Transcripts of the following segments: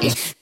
Yeah.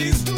she's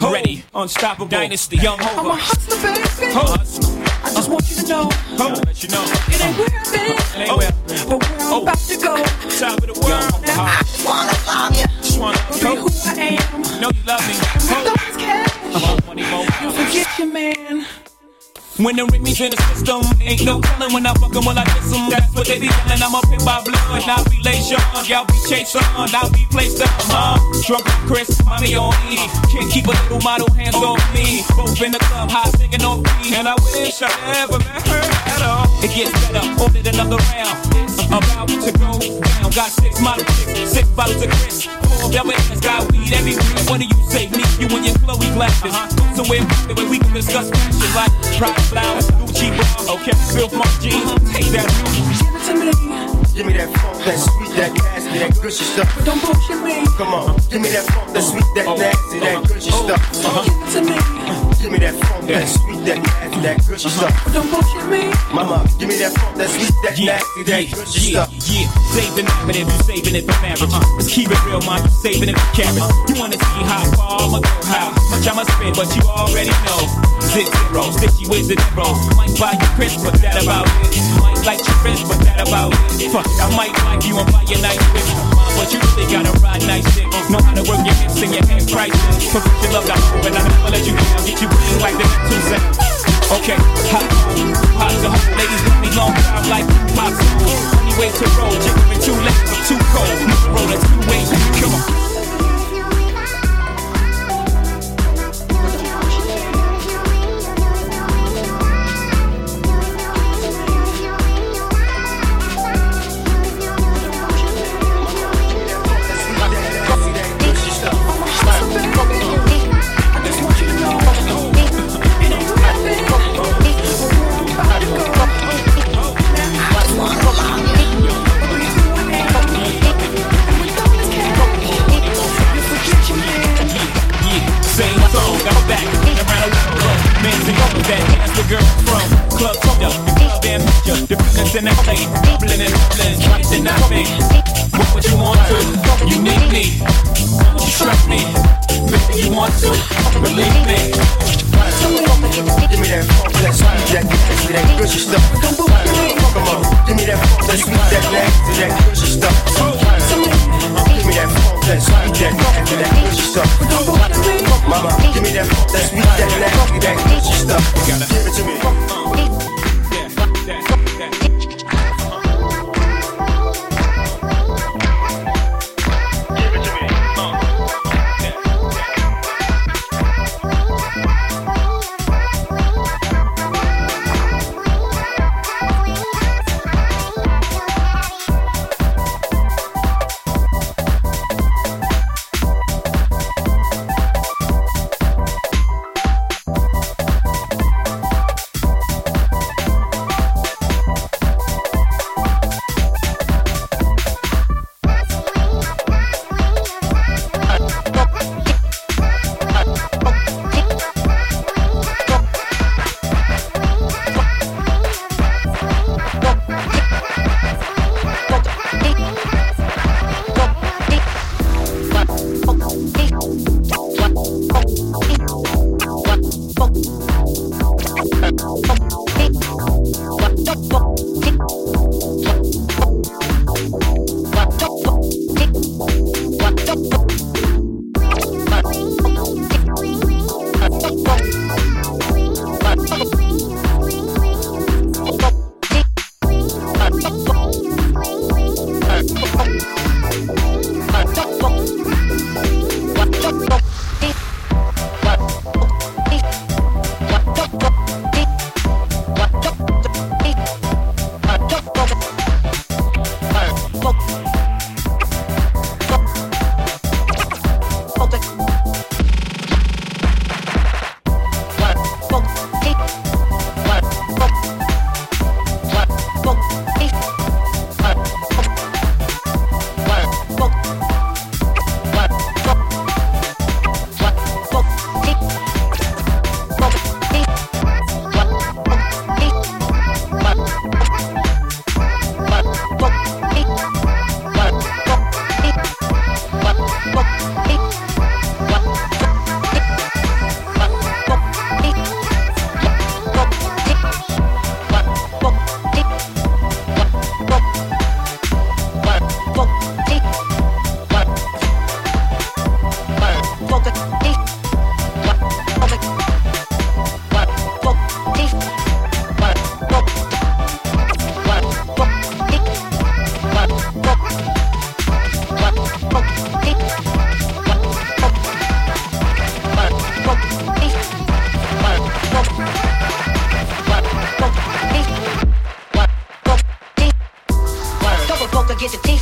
Ready, unstoppable dynasty, young Hova. I'm a hustler, baby. I just want you to know. Ho, let you know. It ain't where I've been, It ain't oh. where. but where I'm Oh. about to go. Top of the world. Now uh-huh. I just wanna love you. Just wanna Be who. I am. Know you love me. Ho. Those cash. Mo money, mo You forget your man. When they the Remy's in the system, ain't no telling when I fuck 'em when I diss 'em. That's what they be feeling. I'm up in my blood, now relation. Y'all be chasing, now be placed up. Uh, drunk with Chris, mommy on E. Can't keep a little model hands on me. Both in the club, high singing on me. And I wish I never met her at all. It gets better, ordered another round. It's about to go down. Got six models, six, six bottles of Chris. Four velvet, got weed everywhere. What do you say? Me, you and your Chloe glasses. Somewhere where we can discuss fashion like Prada flowers, Gucci bra, okay, Filth my jeans. Take that. Give it to me. Give me that funk, that sweet, that nasty, that gushy stuff. But Don't bullshit me. Come on, give me that funk, that sweet, that nasty, that gushy stuff. Uh-huh. Give it to me. Give me that funk, that sweet, that nasty, that gushy uh-huh. stuff. Don't bullshit me. Mama, give me that funk, that sweet, that Yeah, nasty, yeah, that gushy yeah, stuff. yeah. Save the narrative, you saving it for marriage. Uh, Let's keep it real, man. You saving it for carrots. Uh-huh. You wanna see how far I'ma go, how much I'ma spend, but you already know. Six zero, stitchy with the zero. Might buy you Chris, but that about it. Might like your friends, but that about it. Fuck, I might like you and buy you nice whip. But you really gotta ride nice shit. Know how to work your hips and your head prices. Put your love down, and I never let you down. Get you bling like the two seconds. Okay, hot, hot to hot ladies with me long time like pop Funny way to roll, jiggering two legs, I'm too cold. Rolling two ways, come on.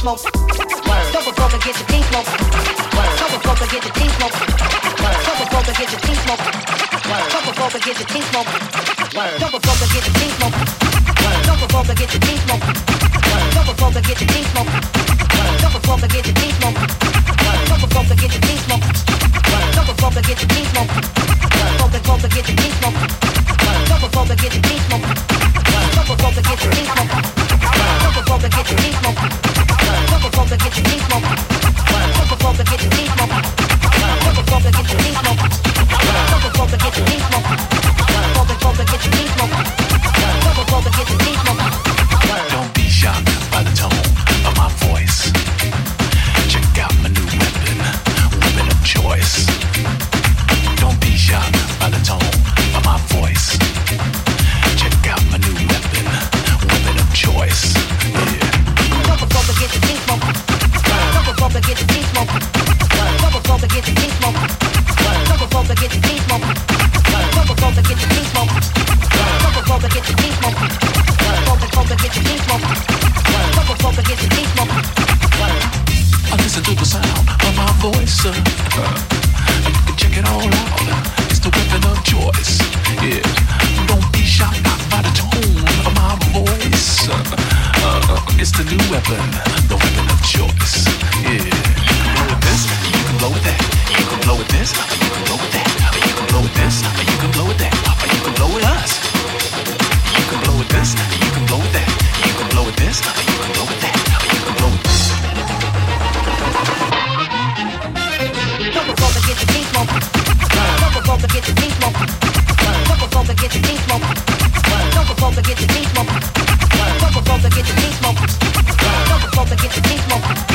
smoke. Double broker, get your team smoke. Double broker, get your team smoke. Double broker, get your team smoke. Double broker, get your team smoke. Double broker, get your team smoke. Double broker, get your team smoke. Double broker, get your team smoke. Double broker, get your team smoke. Double broker, get your team smoke. Double broker, get your team smoke. Double broker, get your team smoke. Double broker, get your team smoke. Double broker, get your team smoke. Double broker, get your team smoke you need more. get the smoke.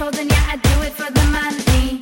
told him, yeah, I do it for the money.